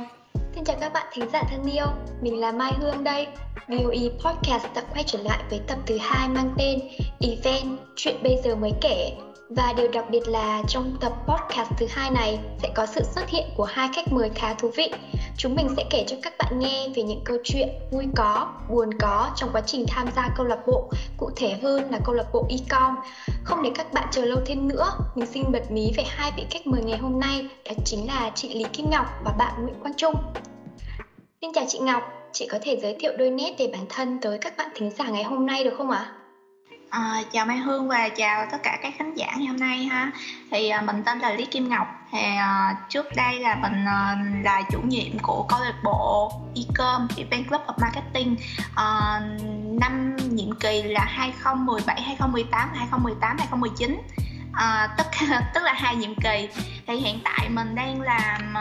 lạc. Xin chào các bạn thính giả thân yêu, mình là Mai Hương đây. VOE Podcast đã quay trở lại với tập thứ hai mang tên Event Chuyện bây giờ mới kể và điều đặc biệt là trong tập podcast thứ hai này sẽ có sự xuất hiện của hai khách mời khá thú vị. Chúng mình sẽ kể cho các bạn nghe về những câu chuyện vui có, buồn có trong quá trình tham gia câu lạc bộ, cụ thể hơn là câu lạc bộ Ecom. Không để các bạn chờ lâu thêm nữa, mình xin bật mí về hai vị khách mời ngày hôm nay, đó chính là chị Lý Kim Ngọc và bạn Nguyễn Quang Trung. Xin chào chị Ngọc, chị có thể giới thiệu đôi nét về bản thân tới các bạn thính giả ngày hôm nay được không ạ? À? À, chào Mai Hương và chào tất cả các khán giả ngày hôm nay ha. Thì à, mình tên là Lý Kim Ngọc. Thì à, trước đây là mình à, là chủ nhiệm của câu lạc bộ Ecom Event Club of Marketing. À, năm nhiệm kỳ là 2017 2018 2018 2019 à, tất tức là hai nhiệm kỳ thì hiện tại mình đang làm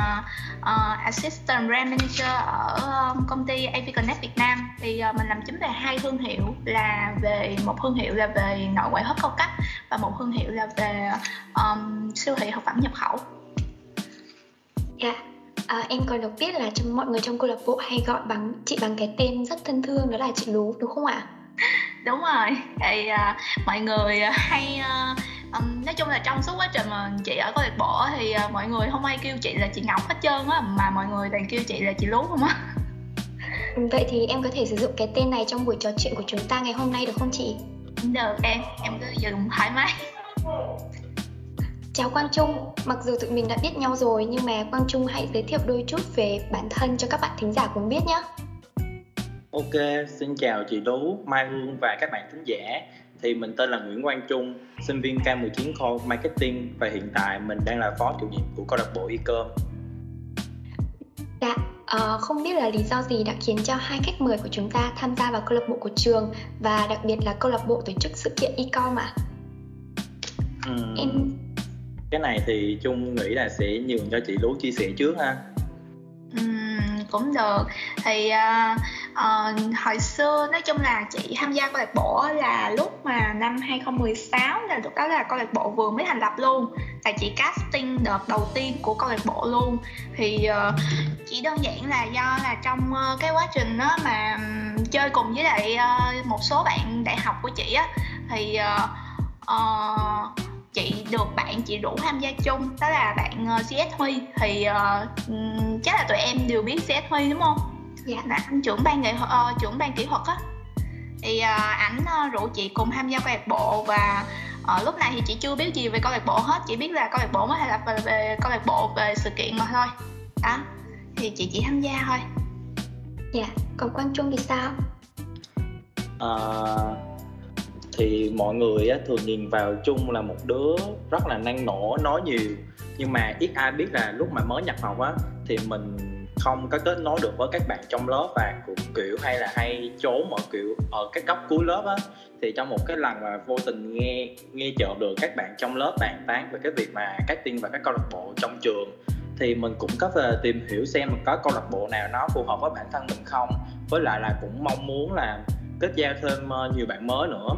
uh, assistant brand manager ở um, công ty AV Connect Việt Nam thì uh, mình làm chính về hai thương hiệu là về một thương hiệu là về nội ngoại hấp cao cấp và một thương hiệu là về um, siêu thị thực phẩm nhập khẩu. Dạ, yeah. À, em còn được biết là trong mọi người trong câu lạc bộ hay gọi bằng chị bằng cái tên rất thân thương đó là chị Lú đúng không ạ? đúng rồi thì uh, mọi người hay uh, um, nói chung là trong suốt quá trình mà chị ở câu lạc bộ thì uh, mọi người không ai kêu chị là chị ngọc hết trơn á mà mọi người toàn kêu chị là chị lú không á. Vậy thì em có thể sử dụng cái tên này trong buổi trò chuyện của chúng ta ngày hôm nay được không chị? Được em em cứ dùng thoải mái. Chào Quang Trung, mặc dù tụi mình đã biết nhau rồi nhưng mà Quang Trung hãy giới thiệu đôi chút về bản thân cho các bạn thính giả cùng biết nhé. Ok, xin chào chị Đú, Mai Hương và các bạn thính giả thì mình tên là Nguyễn Quang Trung, sinh viên K19 Core Marketing và hiện tại mình đang là phó chủ nhiệm của câu lạc bộ Ecom. Dạ, uh, không biết là lý do gì đã khiến cho hai khách mời của chúng ta tham gia vào câu lạc bộ của trường và đặc biệt là câu lạc bộ tổ chức sự kiện Ecom ạ? À? Uhm, em cái này thì Trung nghĩ là sẽ nhường cho chị Lú chia sẻ trước ha. Uhm, cũng được thì uh, uh, hồi xưa nói chung là chị tham gia câu lạc bộ là lúc mà năm 2016 là lúc đó là câu lạc bộ vừa mới thành lập luôn. Là chị casting đợt đầu tiên của câu lạc bộ luôn. Thì uh, chỉ đơn giản là do là trong uh, cái quá trình đó mà um, chơi cùng với lại uh, một số bạn đại học của chị á thì uh, uh, chị được bạn chị rủ tham gia chung đó là bạn uh, CS Huy. Thì uh, chắc là tụi em đều biết CS Huy đúng không? Dạ. Là anh trưởng ban nghệ uh, trưởng ban kỹ thuật á. Thì uh, ảnh uh, rủ chị cùng tham gia câu lạc bộ và ở uh, lúc này thì chị chưa biết gì về câu lạc bộ hết chỉ biết là câu lạc bộ mới thành lập về, về câu lạc bộ về sự kiện mà thôi. Đó thì chị chỉ tham gia thôi. Dạ còn quan trung thì sao? Uh, thì mọi người á, thường nhìn vào chung là một đứa rất là năng nổ nói nhiều. Nhưng mà ít ai biết là lúc mà mới nhập học á thì mình không có kết nối được với các bạn trong lớp và cũng, kiểu, hay là hay trốn ở kiểu ở cái góc cuối lớp á. Thì trong một cái lần mà vô tình nghe nghe chợ được các bạn trong lớp bàn tán về cái việc mà các tiên và các câu lạc bộ trong trường, thì mình cũng có về tìm hiểu xem có câu lạc bộ nào nó phù hợp với bản thân mình không. Với lại là cũng mong muốn là kết giao thêm ờ, nhiều bạn mới nữa.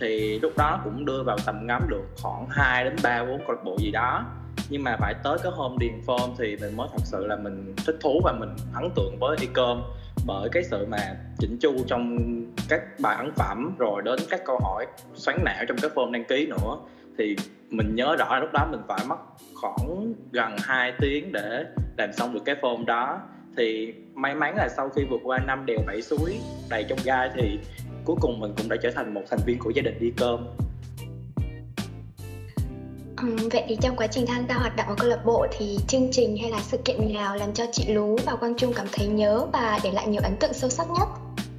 Thì lúc đó cũng đưa vào tầm ngắm được khoảng 2 đến 3 4 câu lạc bộ gì đó nhưng mà phải tới cái hôm điền form thì mình mới thật sự là mình thích thú và mình ấn tượng với Ecom bởi cái sự mà chỉnh chu trong các bài ấn phẩm, rồi đến các câu hỏi xoắn não trong cái form đăng ký nữa, thì mình nhớ rõ là lúc đó mình phải mất khoảng gần 2 tiếng để làm xong được cái form đó. Thì may mắn là sau khi vượt qua năm đèo bảy suối đầy trong gai thì cuối cùng mình cũng đã trở thành một thành viên của gia đình đi cơm. Ừ, vậy thì trong quá trình tham gia hoạt động ở câu lạc bộ thì chương trình hay là sự kiện nào làm cho chị Lú và Quang Trung cảm thấy nhớ và để lại nhiều ấn tượng sâu sắc nhất?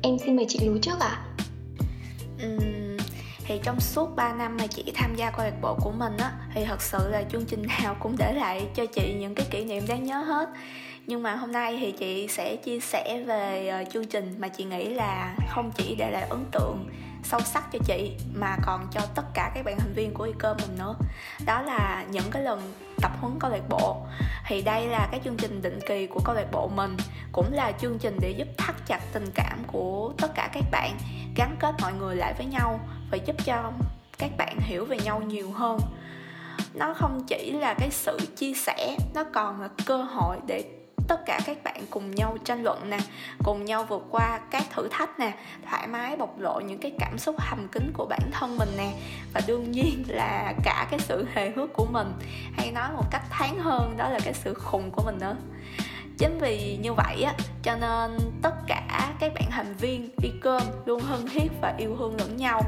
Em xin mời chị Lú trước ạ. À. Uhm, thì trong suốt 3 năm mà chị tham gia câu lạc bộ của mình á thì thật sự là chương trình nào cũng để lại cho chị những cái kỷ niệm đáng nhớ hết nhưng mà hôm nay thì chị sẽ chia sẻ về ờ, chương trình mà chị nghĩ là không chỉ để lại ấn tượng sâu sắc cho chị mà còn cho tất cả các bạn thành viên của Ecom mình nữa. Đó là những cái lần tập huấn câu lạc bộ. Thì đây là cái chương trình định kỳ của câu lạc bộ mình, cũng là chương trình để giúp thắt chặt tình cảm của tất cả các bạn, gắn kết mọi người lại với nhau và giúp cho các bạn hiểu về nhau nhiều hơn. Nó không chỉ là cái sự chia sẻ, nó còn là cơ hội để tất cả các bạn cùng nhau tranh luận nè, cùng nhau vượt qua các thử thách nè, thoải mái bộc lộ những cái cảm xúc hầm kín của bản thân mình nè. Và đương nhiên là cả cái sự hề hước của mình, hay nói một cách tháng hơn, đó là cái sự khùng của mình nữa. Chính vì như vậy á, cho nên tất cả các bạn thành viên đi cơm luôn hân thiết và yêu thương lẫn nhau.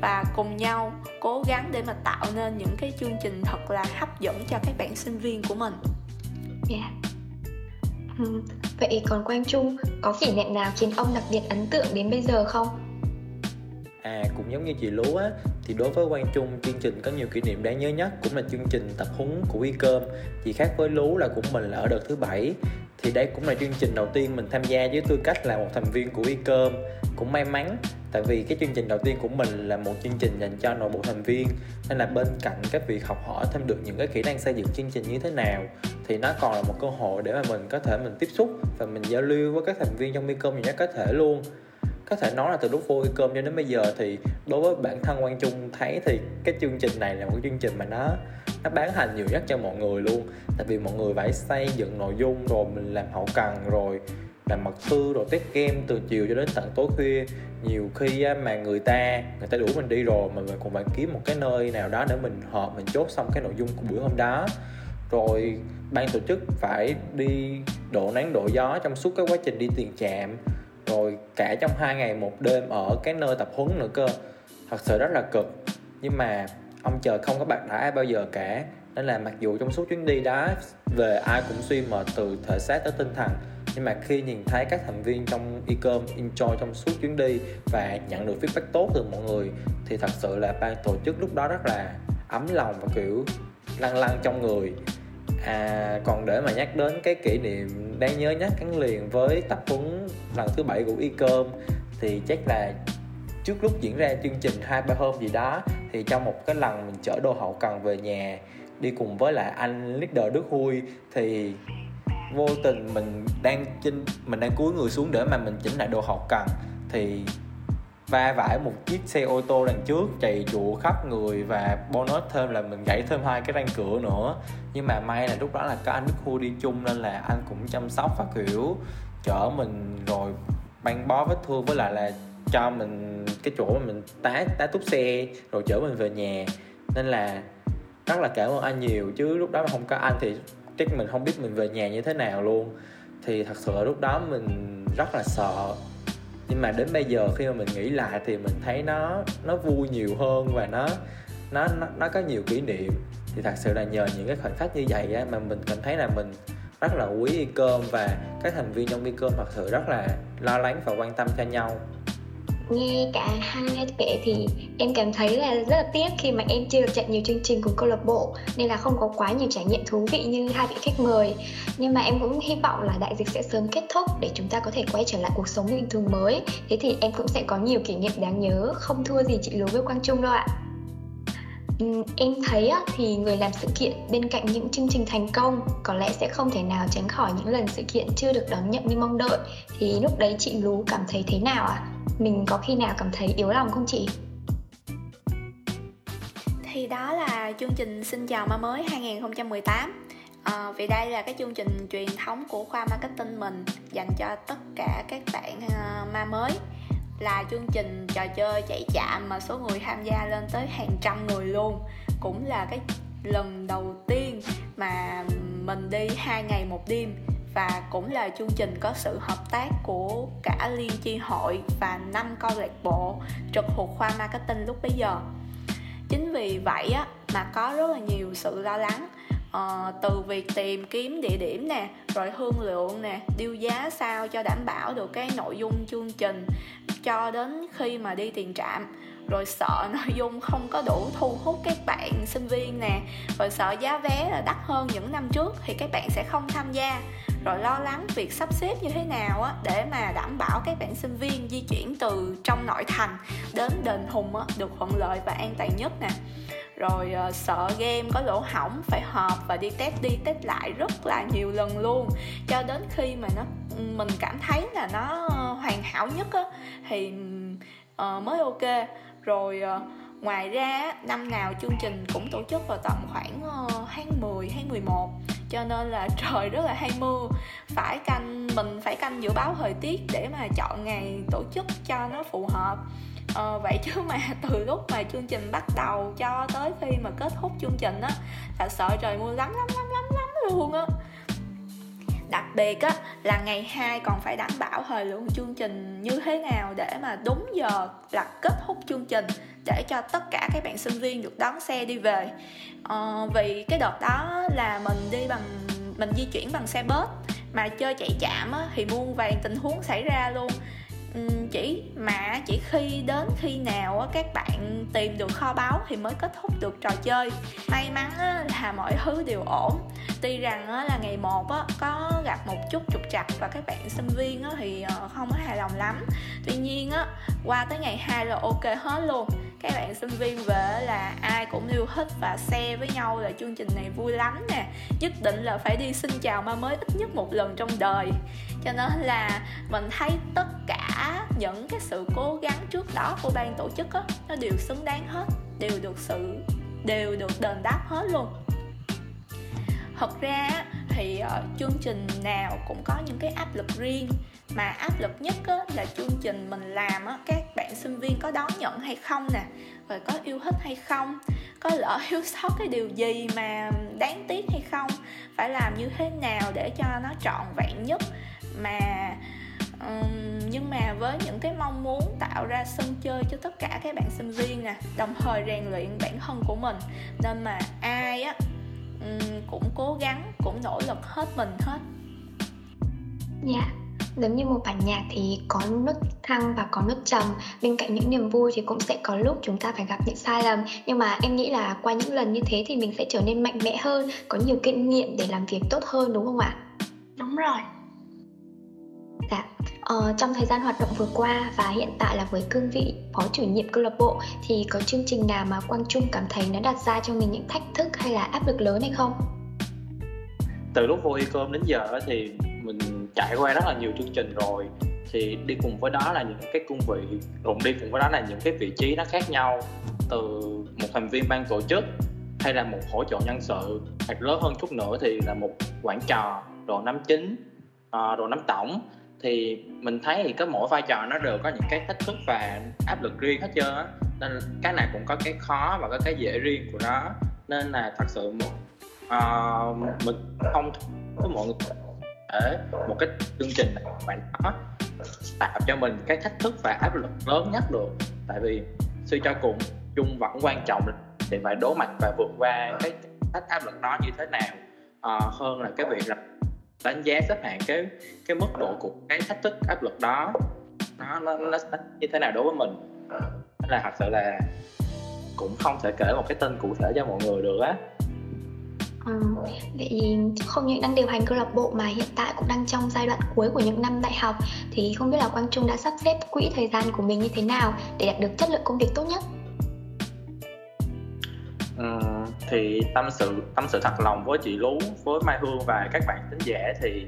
Và cùng nhau cố gắng để mà tạo nên những cái chương trình thật là hấp dẫn cho các bạn sinh viên của mình. Yeah ừ. vậy còn quang trung có kỷ niệm nào khiến ông đặc biệt ấn tượng đến bây giờ không À cũng giống như chị Lú á, thì đối với Quang Trung, chương trình có nhiều kỷ niệm đáng nhớ nhất cũng là chương trình tập huấn của Ecom chỉ khác với Lú là của mình là ở đợt thứ bảy thì đây cũng là chương trình đầu tiên mình tham gia với tư cách là một thành viên của Ecom. Cũng may mắn, tại vì cái chương trình đầu tiên của mình là một chương trình dành cho nội bộ thành viên, nên là bên cạnh cái việc học hỏi thêm được những cái kỹ năng xây dựng chương trình như thế nào, thì nó còn là một cơ hội để mà mình có thể mình tiếp xúc và mình giao lưu với các thành viên trong Ecom nhiều nhất có thể luôn có thể nói là từ lúc vô cơm cho đến bây giờ thì đối với bản thân quang trung thấy thì cái chương trình này là một chương trình mà nó nó bán hành nhiều nhất cho mọi người luôn. Tại vì mọi người phải xây dựng nội dung, rồi mình làm hậu cần, rồi làm mật thư, rồi test game từ chiều cho đến tận tối khuya. Nhiều khi mà người ta người ta đuổi mình đi rồi mà mình còn phải kiếm một cái nơi nào đó để mình họp, mình chốt xong cái nội dung của buổi hôm đó. Rồi ban tổ chức phải đi độ nắng độ gió trong suốt cái quá trình đi tiền trạm rồi cả trong hai ngày một đêm ở cái nơi tập huấn nữa cơ. Thật sự rất là cực. Nhưng mà ông trời không có bạc đãi ai bao giờ cả. Nên là mặc dù trong suốt chuyến đi đó, về ai cũng suy mệt từ thể xác tới tinh thần. Nhưng mà khi nhìn thấy các thành viên trong ecom enjoy trong suốt chuyến đi và nhận được feedback tốt từ mọi người, thì thật sự là ban tổ chức lúc đó rất là ấm lòng và kiểu lăn lăn trong người à còn để mà nhắc đến cái kỷ niệm đáng nhớ nhất gắn liền với tập huấn lần thứ bảy của ecom, thì chắc là trước lúc diễn ra chương trình hai ba hôm gì đó, thì trong một cái lần mình chở đồ hậu cần về nhà, đi cùng với lại anh leader Đức Huy, thì vô tình mình đang trên mình đang cúi người xuống để mà mình chỉnh lại đồ hậu cần, thì va vải một chiếc xe ô tô đằng trước chạy trụ khắp người và bonus thêm là mình gãy thêm hai cái răng cửa nữa. Nhưng mà may là lúc đó là có anh Đức Khu đi chung nên là anh cũng chăm sóc và, kiểu, chở mình rồi băng bó vết thương. Với lại là cho mình cái chỗ mà mình tá tá túc xe rồi chở mình về nhà. Nên là rất là cảm ơn anh nhiều. Chứ lúc đó mà không có anh thì chắc mình không biết mình về nhà như thế nào luôn. Thì thật sự là lúc đó mình rất là sợ nhưng mà đến bây giờ khi mà mình nghĩ lại thì mình thấy nó nó vui nhiều hơn và nó nó nó, nó có nhiều kỷ niệm. Thì thật sự là nhờ những cái khoảnh khắc như vậy á, mà mình cảm thấy là mình rất là quý y cơm và các thành viên trong y cơm thật sự rất là lo lắng và quan tâm cho nhau nghe cả hai kể thì em cảm thấy là rất là tiếc khi mà em chưa được chạy nhiều chương trình cùng câu lạc bộ, nên là không có quá nhiều trải nghiệm thú vị như hai vị khách mời. Nhưng mà em cũng hy vọng là đại dịch sẽ sớm kết thúc để chúng ta có thể quay trở lại cuộc sống bình thường mới. Thế thì em cũng sẽ có nhiều kỷ niệm đáng nhớ, không thua gì chị Lúa với Quang Trung đâu ạ. Ừ, em thấy á, thì người làm sự kiện bên cạnh những chương trình thành công có lẽ sẽ không thể nào tránh khỏi những lần sự kiện chưa được đón nhận như mong đợi thì lúc đấy chị Lú cảm thấy thế nào ạ? À? Mình có khi nào cảm thấy yếu lòng không chị? Thì đó là chương trình Xin chào ma mới 2018 À, ờ, vì đây là cái chương trình truyền thống của khoa marketing mình dành cho tất cả các bạn uh, ma mới là chương trình trò chơi chạy chạm mà số người tham gia lên tới hàng trăm người luôn. Cũng là cái lần đầu tiên mà mình đi hai ngày một đêm. Và cũng là chương trình có sự hợp tác của cả liên chi hội và năm câu lạc bộ trực thuộc khoa marketing lúc bấy giờ. Chính vì vậy á, mà có rất là nhiều sự lo lắng uh, từ việc tìm kiếm địa điểm nè rồi hương lượng nè điêu giá sao cho đảm bảo được cái nội dung chương trình cho đến khi mà đi tiền trạm rồi sợ nội dung không có đủ thu hút các bạn sinh viên nè rồi sợ giá vé là đắt hơn những năm trước thì các bạn sẽ không tham gia. Rồi lo lắng việc sắp xếp như thế nào á để mà đảm bảo các bạn sinh viên di chuyển từ trong nội thành đến đền hùng á được thuận lợi và an toàn nhất nè. Rồi uh, sợ game có lỗ hỏng phải họp và đi test đi test lại rất là nhiều lần luôn. Cho đến khi mà nó mình cảm thấy là nó hoàn hảo nhất á thì uh, mới ok rồi ờ, ngoài ra năm nào chương trình cũng tổ chức vào tầm khoảng ờ, tháng 10 tháng 11 cho nên là trời rất là hay mưa. Phải canh mình phải canh dự báo thời tiết để mà chọn ngày tổ chức cho nó phù hợp. Ờ, vậy chứ mà từ lúc mà chương trình bắt đầu cho tới khi mà kết thúc chương trình á là sợ trời mưa lắm lắm lắm lắm lắm luôn á đặc biệt á là ngày 2 còn phải đảm bảo thời lượng chương trình như thế nào để mà đúng giờ là kết thúc chương trình để cho tất cả các bạn sinh viên được đón xe đi về. Ờ, vì cái đợt đó là mình đi bằng mình di chuyển bằng xe bus mà chơi chạy chạm á, thì muôn vàng tình huống xảy ra luôn chỉ, mà chỉ khi đến khi nào các bạn tìm được kho báu thì mới kết thúc được trò chơi. May mắn là mọi thứ đều ổn. Tuy rằng là ngày một có gặp một chút trục trặc và các bạn sinh viên thì ờ, không có hài lòng lắm. Tuy nhiên qua tới ngày hai là ok hết luôn các bạn sinh viên về là ai cũng yêu thích và xe với nhau là chương trình này vui lắm nè. Nhất định là phải đi xin chào ma mới ít nhất một lần trong đời. Cho nên là mình thấy tất cả những cái sự cố gắng trước đó của ban tổ chức á, nó đều xứng đáng hết, đều được sự, đều được đền đáp hết luôn. Thật ra thì uh, chương trình nào cũng có những cái áp lực riêng. Mà áp lực nhất á, là chương trình mình làm á, các bạn sinh viên có đón nhận hay không nè rồi có yêu thích hay không có lỡ thiếu sót cái điều gì mà đáng tiếc hay không phải làm như thế nào để cho nó trọn vẹn nhất. Mà um, nhưng mà với những cái mong muốn tạo ra sân chơi cho tất cả các bạn sinh viên nè đồng thời rèn luyện bản thân của mình nên mà ai á cũng cố gắng cũng nỗ lực hết mình hết. Dạ yeah giống như một bản nhạc thì có nốt thăng và có nốt trầm. Bên cạnh những niềm vui thì cũng sẽ có lúc chúng ta phải gặp những sai lầm. Nhưng mà em nghĩ là qua những lần như thế thì mình sẽ trở nên mạnh mẽ hơn có nhiều kinh nghiệm để làm việc tốt hơn đúng không ạ? Đúng rồi. Dạ, ờ, trong thời gian hoạt động vừa qua và hiện tại là với cương vị phó chủ nhiệm câu lạc bộ thì có chương trình nào mà Quang Trung cảm thấy nó đặt ra cho mình những thách thức hay là áp lực lớn hay không? Từ lúc vô Ecom đến giờ thì mình trải qua rất là nhiều chương trình rồi. Thì đi cùng với đó là những cái cung vị cùng đi cùng với đó là những cái vị trí nó khác nhau từ một thành viên ban tổ chức hay là một hỗ trợ nhân sự. Hoặc lớn hơn chút nữa thì là một quản trò đồ nắm chính ờ, đồ nắm tổng. Thì mình thấy thì có mỗi vai trò nó đều có những cái thách thức và áp lực riêng hết trơn á. Nên cái này cũng có cái khó và có cái dễ riêng của nó. Nên là thật sự một uh, mình không với mọi người để một cái chương trình này bạn đó tạo cho mình cái thách thức và áp lực lớn nhất được. Tại vì suy cho cùng chung vẫn quan trọng thì phải đối mặt và vượt qua cái thách áp lực đó như thế nào. Uh, hơn là cái việc là đánh giá xếp hạng cái cái mức độ của cái thách thức áp lực đó nó nó, nó như thế nào đối với mình. Là thật sự là cũng không thể kể một cái tên cụ thể cho mọi người được á. Ừ, vậy thì không những đang điều hành câu lạc bộ mà hiện tại cũng đang trong giai đoạn cuối của những năm đại học thì không biết là Quang Trung đã sắp xếp quỹ thời gian của mình như thế nào để đạt được chất lượng công việc tốt nhất? Ừ, thì tâm sự tâm sự thật lòng với chị Lú, với Mai Hương và các bạn tính giả thì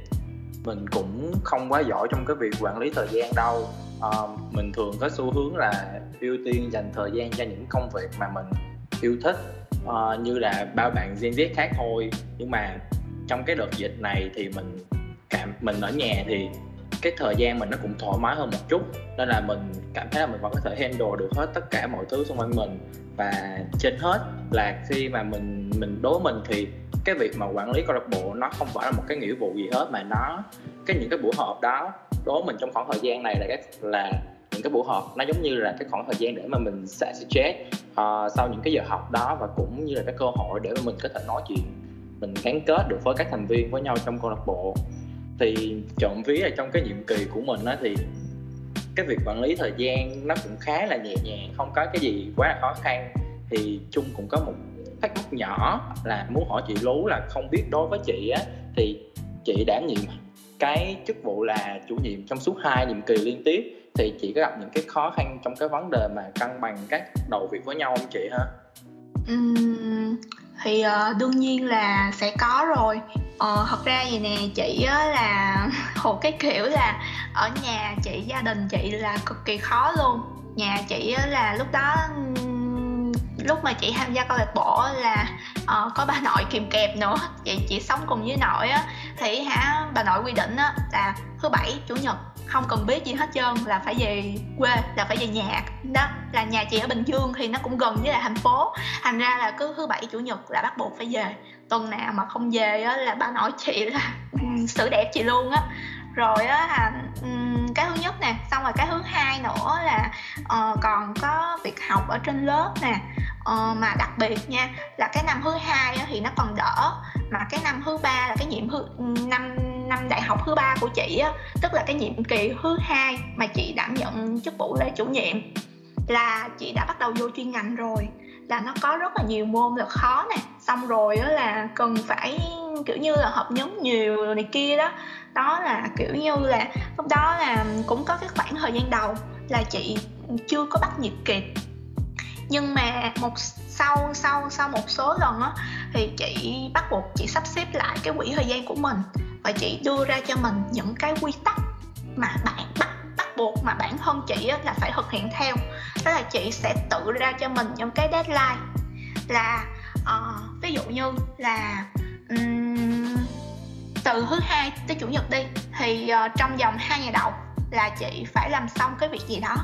mình cũng không quá giỏi trong cái việc quản lý thời gian đâu. À, mình thường có xu hướng là ưu tiên dành thời gian cho những công việc mà mình yêu thích uh, như là bao bạn Gen Z khác thôi. Nhưng mà trong cái đợt dịch này thì mình cảm mình ở nhà thì cái thời gian mình nó cũng thoải mái hơn một chút. Nên là mình cảm thấy là mình vẫn có thể handle được hết tất cả mọi thứ xung quanh mình. Và trên hết là khi mà mình mình đối mình thì cái việc mà quản lý câu lạc bộ nó không phải là một cái nghĩa vụ gì hết mà nó cái những cái buổi họp đó đối mình trong khoảng thời gian này là cái là những cái buổi họp nó giống như là cái khoảng thời gian để mà mình xả stress uh, sau những cái giờ học đó và cũng như là cái cơ hội để mà mình có thể nói chuyện mình gắn kết được với các thành viên với nhau trong câu lạc bộ. Thì trộm ví là trong cái nhiệm kỳ của mình á thì cái việc quản lý thời gian nó cũng khá là nhẹ nhàng không có cái gì quá là khó khăn. Thì chung cũng có một thắc mắc nhỏ là muốn hỏi chị Lú là không biết đối với chị á thì chị đảm nhiệm cái chức vụ là chủ nhiệm trong suốt hai nhiệm kỳ liên tiếp thì chị có gặp những cái khó khăn trong cái vấn đề mà cân bằng các đầu việc với nhau không chị ha? Uhm, thì uh, đương nhiên là sẽ có rồi. Ờ, thật ra vậy nè chị á là một cái kiểu là ở nhà chị gia đình chị là cực kỳ khó luôn. Nhà chị á là lúc đó lúc mà chị tham gia câu lạc bộ là uh, có ba nội kìm kẹp nữa. Chị chị sống cùng với nội á thì hả bà nội quy định á là thứ bảy chủ nhật không cần biết gì hết trơn là phải về quê là phải về nhà. Đó là nhà chị ở bình dương thì nó cũng gần với lại thành phố. Thành ra là cứ thứ bảy chủ nhật là bắt buộc phải về. Tuần nào mà không về á là bà nội chị là ừ, xử đẹp chị luôn á. Rồi á là ừ, cái thứ nhất nè xong rồi cái thứ hai nữa là uh, còn có việc học ở trên lớp nè ờ, mà đặc biệt nha là cái năm thứ hai thì nó còn đỡ. Mà cái năm thứ ba là cái nhiệm thứ năm năm đại học thứ ba của chị á tức là cái nhiệm kỳ thứ hai mà chị đảm nhận chức vụ là chủ nhiệm là chị đã bắt đầu vô chuyên ngành rồi. Là nó có rất là nhiều môn là khó nè. Xong rồi á là cần phải kiểu như là hợp nhóm nhiều này kia đó. Đó là kiểu như là lúc đó là cũng có cái khoảng thời gian đầu là chị chưa có bắt nhịp kịp nhưng mà một sau sau sau một số lần á thì chị bắt buộc chị sắp xếp lại cái quỹ thời gian của mình và chị đưa ra cho mình những cái quy tắc mà bạn bắt bắt buộc mà bản thân chị á, là phải thực hiện theo. Đó là chị sẽ tự ra cho mình những cái deadline là uh, ví dụ như là um, từ thứ hai tới chủ nhật đi thì uh, trong vòng hai ngày đầu là chị phải làm xong cái việc gì đó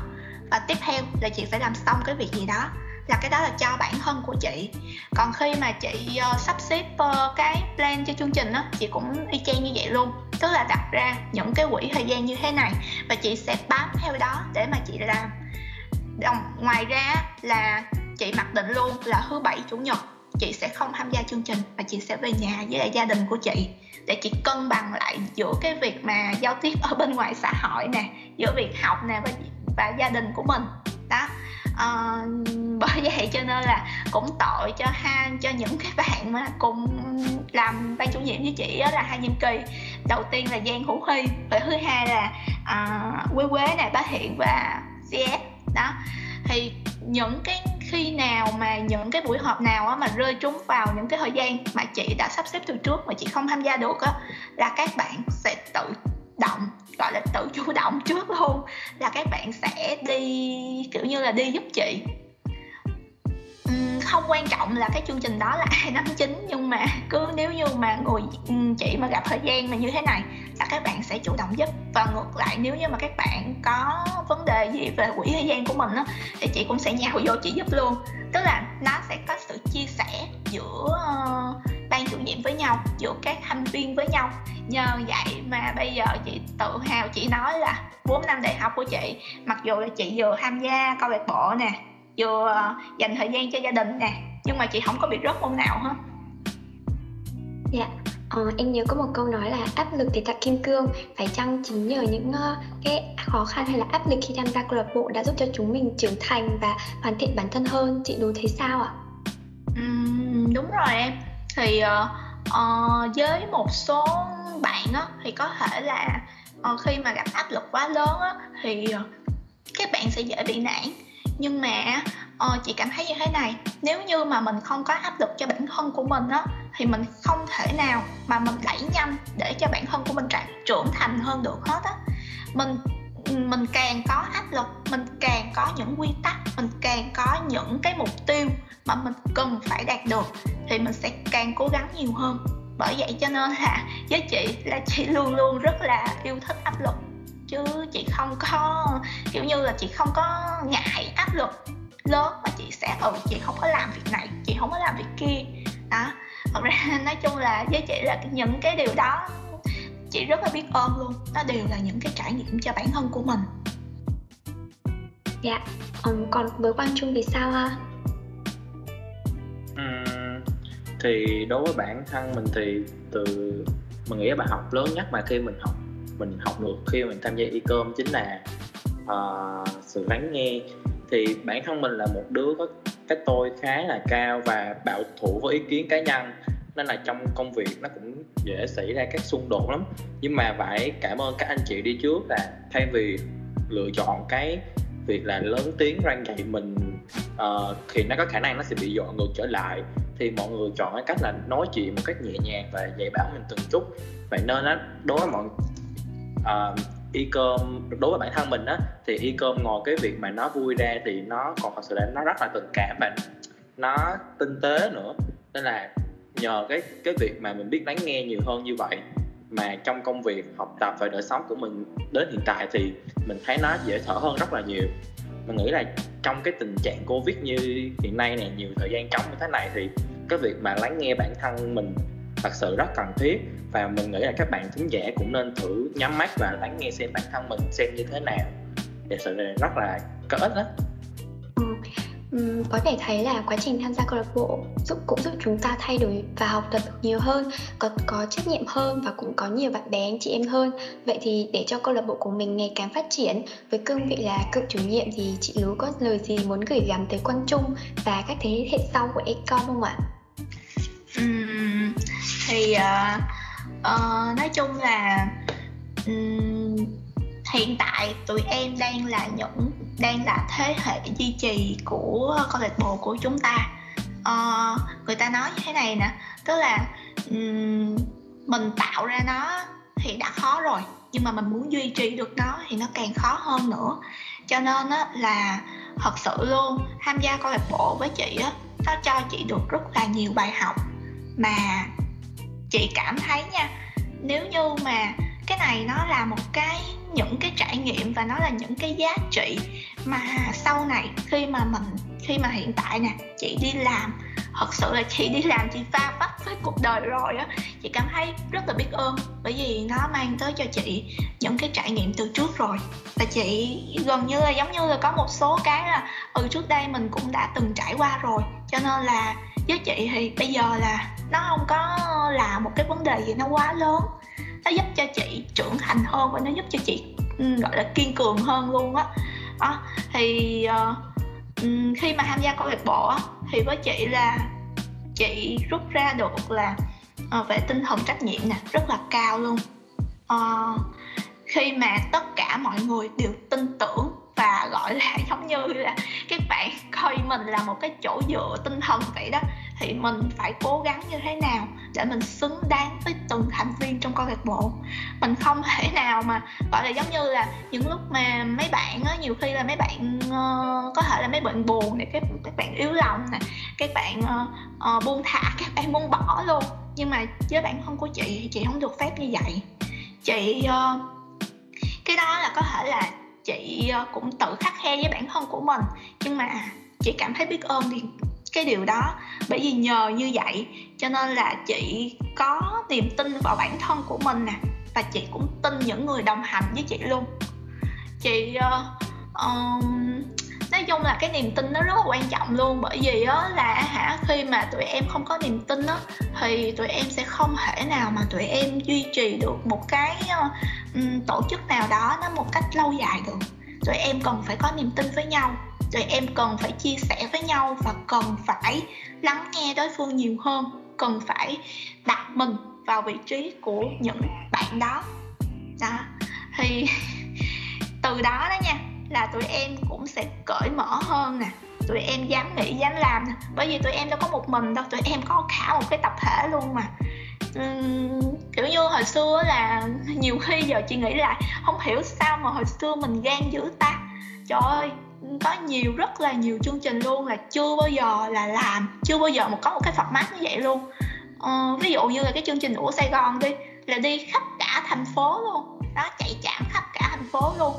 và tiếp theo là chị phải làm xong cái việc gì đó là cái đó là cho bản thân của chị. Còn khi mà chị uh, sắp xếp uh, cái plan cho chương trình đó chị cũng y chang như vậy luôn. Tức là đặt ra những cái quỹ thời gian như thế này và chị sẽ bám theo đó để mà chị làm. Đồng, ngoài ra là chị mặc định luôn là thứ bảy chủ nhật chị sẽ không tham gia chương trình và chị sẽ về nhà với lại gia đình của chị để chị cân bằng lại giữa cái việc mà giao tiếp ở bên ngoài xã hội nè giữa việc học nè và và gia đình của mình. Đó. À, bởi vậy cho nên là cũng tội cho hai cho những cái bạn mà cùng làm ban chủ nhiệm với chị đó là hai nhiệm kỳ. Đầu tiên là giang hữu huy và thứ hai là à, quế quế này bá hiện và cs đó. Thì những cái khi nào mà những cái buổi họp nào á, mà rơi trúng vào những cái thời gian mà chị đã sắp xếp từ trước mà chị không tham gia được á là các bạn sẽ tự động gọi là tự chủ động trước luôn là các bạn sẽ đi kiểu như là đi giúp chị. Không quan trọng là cái chương trình đó là ai nắm chính nhưng mà cứ nếu như mà người chị mà gặp thời gian mà như thế này là các bạn sẽ chủ động giúp. Và ngược lại nếu như mà các bạn có vấn đề gì về quỹ thời gian của mình đó, thì chị cũng sẽ nhào vô chị giúp luôn. Tức là nó sẽ có sự chia sẻ giữa uh, ban chủ nhiệm với nhau giữa các thành viên với nhau. Nhờ vậy mà bây giờ chị tự hào chị nói là 4 năm đại học của chị mặc dù là chị vừa tham gia câu lạc bộ nè vừa dành thời gian cho gia đình nè nhưng mà chị không có bị rớt môn nào hết. Dạ Ờ, em nhớ có một câu nói là áp lực thì tạo kim cương phải chăng chính nhờ những uh, cái khó khăn hay là áp lực khi tham gia câu lạc bộ đã giúp cho chúng mình trưởng thành và hoàn thiện bản thân hơn? Chị đối thấy sao ạ? Uhm, đúng rồi em thì uh, uh, với một số bạn á, thì có thể là uh, khi mà gặp áp lực quá lớn á, thì uh, các bạn sẽ dễ bị nản. Nhưng mà uh, chị cảm thấy như thế này nếu như mà mình không có áp lực cho bản thân của mình á thì mình không thể nào mà mình đẩy nhanh để cho bản thân của mình trưởng thành hơn được hết á. Mình mình càng có áp lực, mình càng có những quy tắc, mình càng có những cái mục tiêu mà mình cần phải đạt được thì mình sẽ càng cố gắng nhiều hơn. Bởi vậy cho nên là với chị là chị luôn luôn rất là yêu thích áp lực. Chứ chị không có, kiểu như là chị không có ngại áp lực. Lớn mà chị sẽ ừ chị không có làm việc này, chị không có làm việc kia. Đó, thật ra nói chung là với chị là những cái điều đó chị rất là biết ơn luôn. Nó đều là những cái trải nghiệm cho bản thân của mình. Dạ. Um, còn với quang trung thì sao ha? Uhm, thì đối với bản thân mình thì từ mình nghĩ bài học lớn nhất mà khi mình học mình học được khi mình tham gia e-com chính là uh, sự lắng nghe. Thì bản thân mình là một đứa có cái tôi khá là cao và bảo thủ với ý kiến cá nhân nên là trong công việc nó cũng dễ xảy ra các xung đột lắm. Nhưng mà phải cảm ơn các anh chị đi trước là thay vì lựa chọn cái việc là lớn tiếng răng dạy mình uh, thì nó có khả năng nó sẽ bị dọn ngược trở lại. Thì mọi người chọn cái cách là nói chuyện một cách nhẹ nhàng và dạy bảo mình từng chút. Vậy nên á đối với mọi uh, y cơm đối với bản thân mình á thì y cơm ngồi cái việc mà nó vui ra thì nó còn thật sự là nó rất là tình cảm và nó tinh tế nữa. Nên là nhờ cái cái việc mà mình biết lắng nghe nhiều hơn như vậy mà trong công việc, học tập và đời sống của mình đến hiện tại thì mình thấy nó dễ thở hơn rất là nhiều. Mình nghĩ là trong cái tình trạng covid như hiện nay này nhiều thời gian trống như thế này thì cái việc mà lắng nghe bản thân mình thật sự rất cần thiết. Và mình nghĩ là các bạn thính giả cũng nên thử nhắm mắt và lắng nghe xem bản thân mình xem như thế nào. Thật sự là rất là có ích đó. Có thể thấy là quá trình tham gia câu lạc bộ giúp cũng giúp chúng ta thay đổi và học tập được nhiều hơn có có trách nhiệm hơn và cũng có nhiều bạn bè anh chị em hơn vậy thì để cho câu lạc bộ của mình ngày càng phát triển với cương vị là cựu chủ nhiệm thì chị Lú có lời gì muốn gửi gắm tới Quang Trung và các thế hệ sau của Ecom không ạ? Um, thì uh, uh, nói chung là um, hiện tại tụi em đang là những đang là thế hệ duy trì của câu lạc bộ của chúng ta. Uh, người ta nói như thế này nè tức là um, mình tạo ra nó thì đã khó rồi nhưng mà mình muốn duy trì được nó thì nó càng khó hơn nữa. Cho nên á, là thật sự luôn tham gia câu lạc bộ với chị á nó cho chị được rất là nhiều bài học. Mà chị cảm thấy nha nếu như mà cái này nó là một cái những cái trải nghiệm và nó là những cái giá trị mà sau này khi mà mình, khi mà hiện tại nè, chị đi làm, thật sự là chị đi làm, chị pha vấp với cuộc đời rồi á, chị cảm thấy rất là biết ơn bởi vì nó mang tới cho chị những cái trải nghiệm từ trước rồi. Và chị gần như là, giống như là có một số cái là ừ trước đây mình cũng đã từng trải qua rồi. Cho nên là với chị thì bây giờ là nó không có là một cái vấn đề gì nó quá lớn nó giúp cho chị trưởng thành hơn và nó giúp cho chị ừ, gọi là kiên cường hơn luôn á đó. thì uh, khi mà tham gia câu lạc bộ á thì với chị là chị rút ra được là uh, về tinh thần trách nhiệm nè rất là cao luôn uh, khi mà tất cả mọi người đều tin tưởng và gọi là giống như là các bạn coi mình là một cái chỗ dựa tinh thần vậy đó thì mình phải cố gắng như thế nào để mình xứng đáng với từng thành viên trong câu lạc bộ. Mình không thể nào mà gọi là giống như là những lúc mà mấy bạn á nhiều khi là mấy bạn uh, có thể là mấy bạn buồn này các các bạn yếu lòng nè các bạn uh, uh, buông thả các bạn muốn bỏ luôn. Nhưng mà với bản thân của chị thì chị không được phép như vậy. Chị uh, cái đó là có thể là chị cũng tự khắc khe với bản thân của mình. Nhưng mà chị cảm thấy biết ơn thì cái điều đó. Bởi vì nhờ như vậy cho nên là chị có niềm tin vào bản thân của mình nè và chị cũng tin những người đồng hành với chị luôn. Chị uh, um, nói chung là cái niềm tin nó rất là quan trọng luôn. Bởi vì á là hả khi mà tụi em không có niềm tin á thì tụi em sẽ không thể nào mà tụi em duy trì được một cái uh, tổ chức nào đó nó một cách lâu dài được. Tụi em cần phải có niềm tin với nhau tụi em cần phải chia sẻ với nhau và cần phải lắng nghe đối phương nhiều hơn. Cần phải đặt mình vào vị trí của những bạn đó. Đó. Thì từ đó đó nha là tụi em cũng sẽ cởi mở hơn nè. Tụi em dám nghĩ dám làm nè. Bởi vì tụi em đâu có một mình đâu tụi em có cả một cái tập thể luôn mà. Uhm, kiểu như hồi xưa là nhiều khi giờ chị nghĩ lại không hiểu sao mà hồi xưa mình gan dữ ta. Trời ơi có nhiều rất là nhiều chương trình luôn là chưa bao giờ là làm chưa bao giờ một có một cái format như vậy luôn. Ờ, ví dụ như là cái chương trình của Sài Gòn đi là đi khắp cả thành phố luôn. Đó chạy chạm khắp cả thành phố luôn.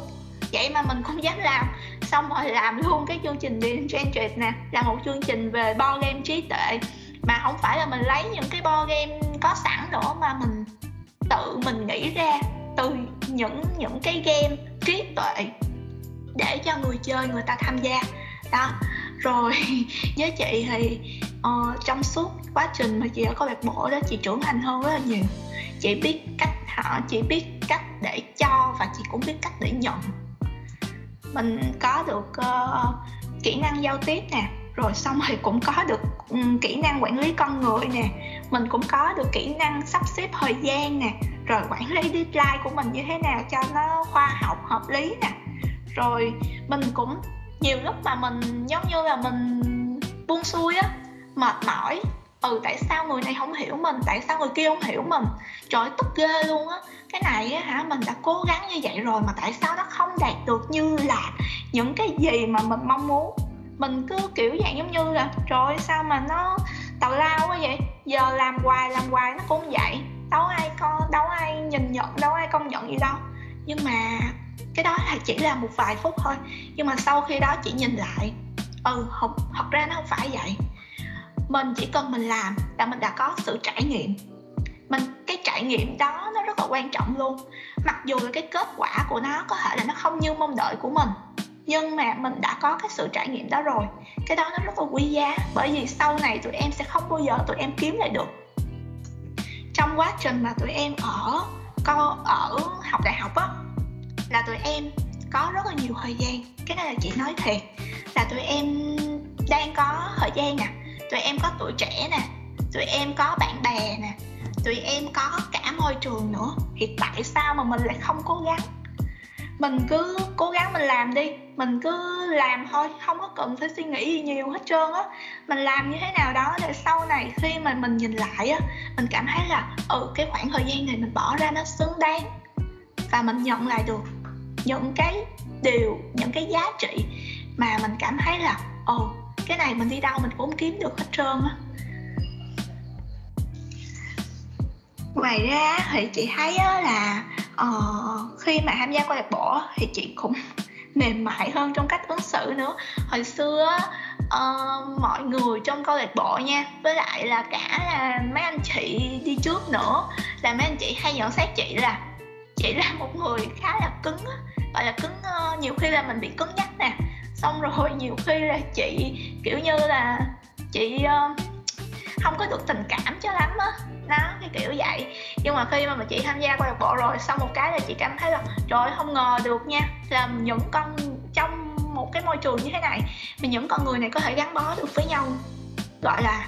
Vậy mà mình không dám làm. Xong rồi làm luôn cái chương trình The Enchanted nè là một chương trình về board game trí tuệ. Mà không phải là mình lấy những cái board game có sẵn nữa mà mình tự mình nghĩ ra từ những những cái game trí tuệ để cho người chơi người ta tham gia. Đó. Rồi với chị thì uh, trong suốt quá trình mà chị ở câu lạc bộ đó chị trưởng thành hơn rất là nhiều. Chị biết cách họ chị biết cách để cho và chị cũng biết cách để nhận. Mình có được uh, kỹ năng giao tiếp nè rồi xong thì cũng có được um, kỹ năng quản lý con người nè. Mình cũng có được kỹ năng sắp xếp thời gian nè rồi quản lý deadline của mình như thế nào cho nó khoa học hợp lý nè rồi mình cũng nhiều lúc mà mình giống như là mình buông xuôi á, mệt mỏi. Ừ tại sao người này không hiểu mình? Tại sao người kia không hiểu mình? Trời tức ghê luôn á. Cái này á hả, mình đã cố gắng như vậy rồi mà tại sao nó không đạt được như là những cái gì mà mình mong muốn? Mình cứ kiểu dạng giống như là, trời sao mà nó tào lao quá vậy? Giờ làm hoài làm hoài nó cũng vậy. Đâu ai con, đâu ai nhìn nhận, đâu ai công nhận gì đâu. Nhưng mà cái đó là chỉ là một vài phút thôi. Nhưng mà sau khi đó chị nhìn lại ừ không thật ra nó không phải vậy. Mình chỉ cần mình làm là mình đã có sự trải nghiệm. Mình, cái trải nghiệm đó nó rất là quan trọng luôn. Mặc dù là cái kết quả của nó có thể là nó không như mong đợi của mình, nhưng mà mình đã có cái sự trải nghiệm đó rồi. Cái đó nó rất là quý giá, bởi vì sau này tụi em sẽ không bao giờ tụi em kiếm lại được. Trong quá trình mà tụi em ở co, ở học đại học á là tụi em có rất là nhiều thời gian. Cái này là chị nói thiệt. Là tụi em đang có thời gian nè. Tụi em có tuổi trẻ nè. Tụi em có bạn bè nè. Tụi em có cả môi trường nữa. Thì tại sao mà mình lại không cố gắng? Mình cứ cố gắng mình làm đi. Mình cứ làm thôi. Không có cần phải suy nghĩ gì nhiều hết trơn á. Mình làm như thế nào đó để sau này khi mà mình nhìn lại á, mình cảm thấy là ừ cái khoảng thời gian này mình bỏ ra nó xứng đáng và mình nhận lại được những cái điều những cái giá trị mà mình cảm thấy là ồ cái này mình đi đâu mình cũng kiếm được hết trơn á. Ngoài ra thì chị thấy á là uh, khi mà tham gia câu lạc bộ thì chị cũng mềm mại hơn trong cách ứng xử nữa. Hồi xưa uh, mọi người trong câu lạc bộ nha với lại là cả là mấy anh chị đi trước nữa là mấy anh chị hay nhận xét chị là chị là một người khá là cứng gọi là cứng uh, nhiều khi là mình bị cứng nhắc nè. Xong rồi nhiều khi là chị kiểu như là chị uh, không có được tình cảm cho lắm á. Nó cái kiểu vậy. Nhưng mà khi mà chị tham gia câu lạc bộ rồi xong một cái là chị cảm thấy là trời không ngờ được nha là những con trong một cái môi trường như thế này mà những con người này có thể gắn bó được với nhau gọi là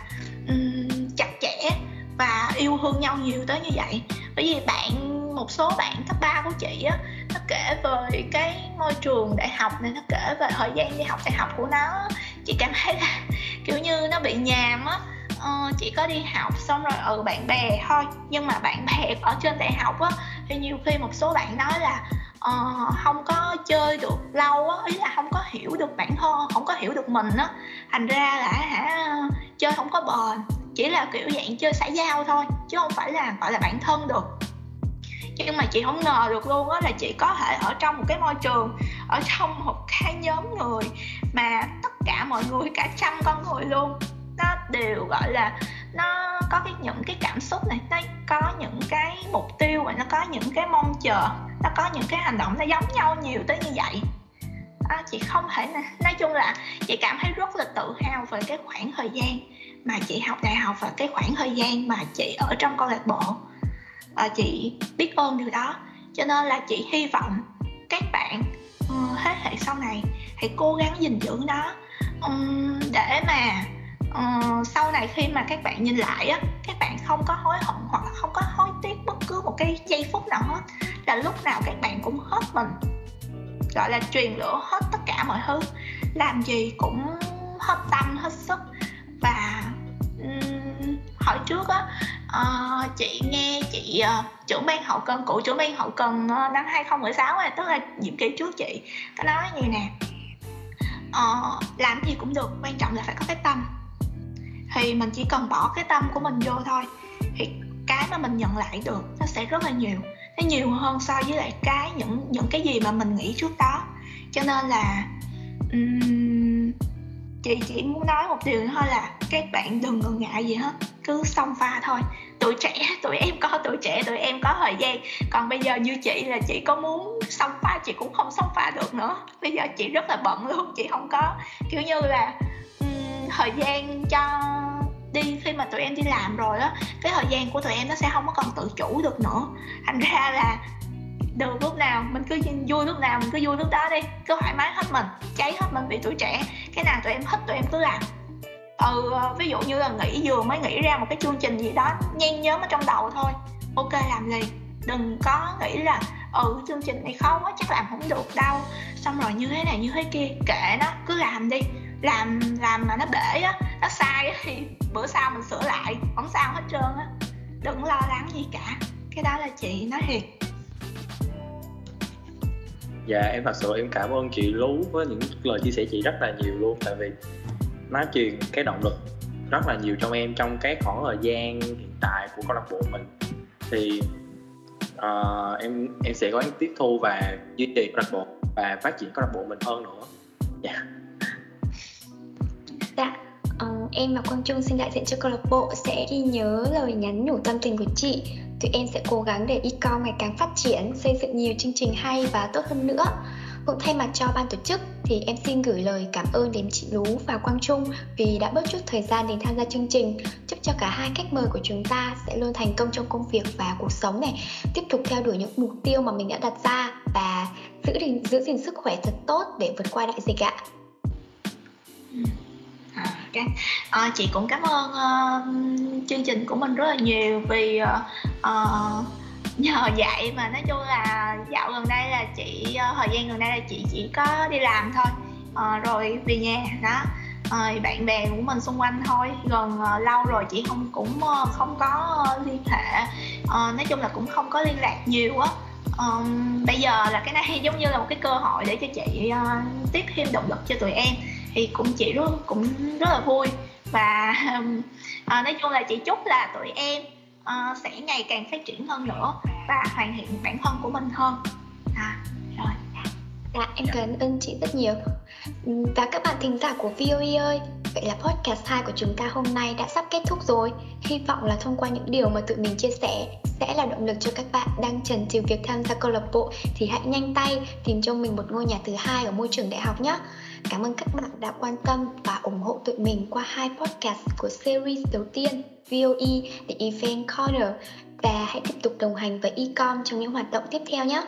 um, chặt chẽ và yêu thương nhau nhiều tới như vậy. Bởi vì bạn một số bạn cấp 3 của chị á nó kể về cái môi trường đại học này nó kể về thời gian đi học đại học của nó. Chị cảm thấy là kiểu như nó bị nhàm á. Ờ, chỉ có đi học xong rồi ừ bạn bè thôi. Nhưng mà bạn bè ở trên đại học á thì nhiều khi một số bạn nói là uh, không có chơi được lâu á ý là không có hiểu được bản thân không có hiểu được mình á. Thành ra là hả chơi không có bền chỉ là kiểu dạng chơi xã giao thôi chứ không phải là gọi là bản thân được nhưng mà chị không ngờ được luôn á là chị có thể ở trong một cái môi trường ở trong một cái nhóm người mà tất cả mọi người cả trăm con người luôn. Nó đều gọi là nó có cái những cái cảm xúc này nó có những cái mục tiêu và nó có những cái mong chờ nó có những cái hành động nó giống nhau nhiều tới như vậy. À, chị không thể nói chung là chị cảm thấy rất là tự hào về cái khoảng thời gian mà chị học đại học và cái khoảng thời gian mà chị ở trong câu lạc bộ à, chị biết ơn điều đó. Cho nên là chị hy vọng các bạn uh, thế hệ sau này hãy cố gắng gìn giữ nó. Um, để mà uh, sau này khi mà các bạn nhìn lại á các bạn không có hối hận hoặc là không có hối tiếc bất cứ một cái giây phút nào hết là lúc nào các bạn cũng hết mình. Gọi là truyền lửa hết tất cả mọi thứ làm gì cũng hết tâm hết sức. Và um, hỏi trước á À, chị nghe chị uh, trưởng ban hậu cần cựu trưởng ban hậu cần uh, năm 2016 này tức là nhiệm kỳ trước chị có nói như nè. Uh, làm gì cũng được quan trọng là phải có cái tâm. Thì mình chỉ cần bỏ cái tâm của mình vô thôi thì cái mà mình nhận lại được nó sẽ rất là nhiều. Nó nhiều hơn so với lại cái những những cái gì mà mình nghĩ trước đó. Cho nên là um, chị chỉ muốn nói một điều thôi là các bạn đừng ngần ngại gì hết cứ xông pha thôi. Tuổi trẻ tụi em có tuổi trẻ tụi em có thời gian. Còn bây giờ như chị là chị có muốn xông pha chị cũng không xông pha được nữa. Bây giờ chị rất là bận luôn chị không có kiểu như là um, thời gian cho đi khi mà tụi em đi làm rồi á cái thời gian của tụi em nó sẽ không có còn tự chủ được nữa. Thành ra là được lúc nào mình cứ vui lúc nào mình cứ vui lúc đó đi. Cứ thoải mái hết mình, cháy hết mình vì tuổi trẻ. Cái nào tụi em thích tụi em cứ làm. Ừ ờ, ví dụ như là nghĩ vừa mới nghĩ ra một cái chương trình gì đó, nhen nhớ ở trong đầu thôi. Ok, làm liền. Đừng có nghĩ là ừ chương trình này khó quá, chắc làm không được đâu. Xong rồi như thế này, như thế kia, kệ nó, cứ làm đi. Làm làm mà nó bể á, nó sai á thì bữa sau mình sửa lại, không sao hết trơn á. Đừng lo lắng gì cả. Cái đó là chị nói thiệt dạ em thật sự em cảm ơn chị lú với những lời chia sẻ chị rất là nhiều luôn. Tại vì nó truyền cái động lực rất là nhiều trong em trong cái khoảng thời gian hiện tại của câu lạc bộ mình. Thì uh, em em sẽ có tiếp thu và duy trì câu lạc bộ và phát triển câu lạc bộ mình hơn nữa. Dạ. Yeah. dạ uh, em và quang trung xin đại diện cho câu lạc bộ sẽ ghi nhớ lời nhắn nhủ tâm tình của chị tụi em sẽ cố gắng để ecom ngày càng phát triển xây dựng nhiều chương trình hay và tốt hơn nữa cũng thay mặt cho ban tổ chức thì em xin gửi lời cảm ơn đến chị Lú và Quang Trung vì đã bớt chút thời gian đến tham gia chương trình. Chúc cho cả hai khách mời của chúng ta sẽ luôn thành công trong công việc và cuộc sống này, tiếp tục theo đuổi những mục tiêu mà mình đã đặt ra và giữ gìn giữ gìn sức khỏe thật tốt để vượt qua đại dịch ạ. À, okay. à, chị cũng cảm ơn uh, chương trình của mình rất là nhiều vì uh, uh, nhờ dạy mà nói chung là dạo gần đây là chị uh, thời gian gần đây là chị chỉ có đi làm thôi. Uh, rồi về nhà đó. Uh, bạn bè của mình xung quanh thôi. Gần uh, lâu rồi chị không cũng uh, không có uh, liên hệ. Uh, nói chung là cũng không có liên lạc nhiều á. Um, bây giờ là cái này giống như là một cái cơ hội để cho chị uh, tiếp thêm động lực cho tụi em thì cũng chị rất cũng rất là vui. Và um, à, nói chung là chị chúc là tụi em uh, sẽ ngày càng phát triển hơn nữa và hoàn thiện bản thân của mình hơn. À, rồi. Dạ, em cảm ơn chị rất nhiều. Và các bạn thính giả của VOE ơi Vậy là podcast 2 của chúng ta hôm nay đã sắp kết thúc rồi. Hy vọng là thông qua những điều mà tụi mình chia sẻ Sẽ là động lực cho các bạn đang trần trừ việc tham gia câu lạc bộ. Thì hãy nhanh tay tìm cho mình một ngôi nhà thứ hai ở môi trường đại học nhé Cảm ơn các bạn đã quan tâm và ủng hộ tụi mình qua hai podcast của series đầu tiên VOE The Event Corner và hãy tiếp tục đồng hành với Ecom trong những hoạt động tiếp theo nhé.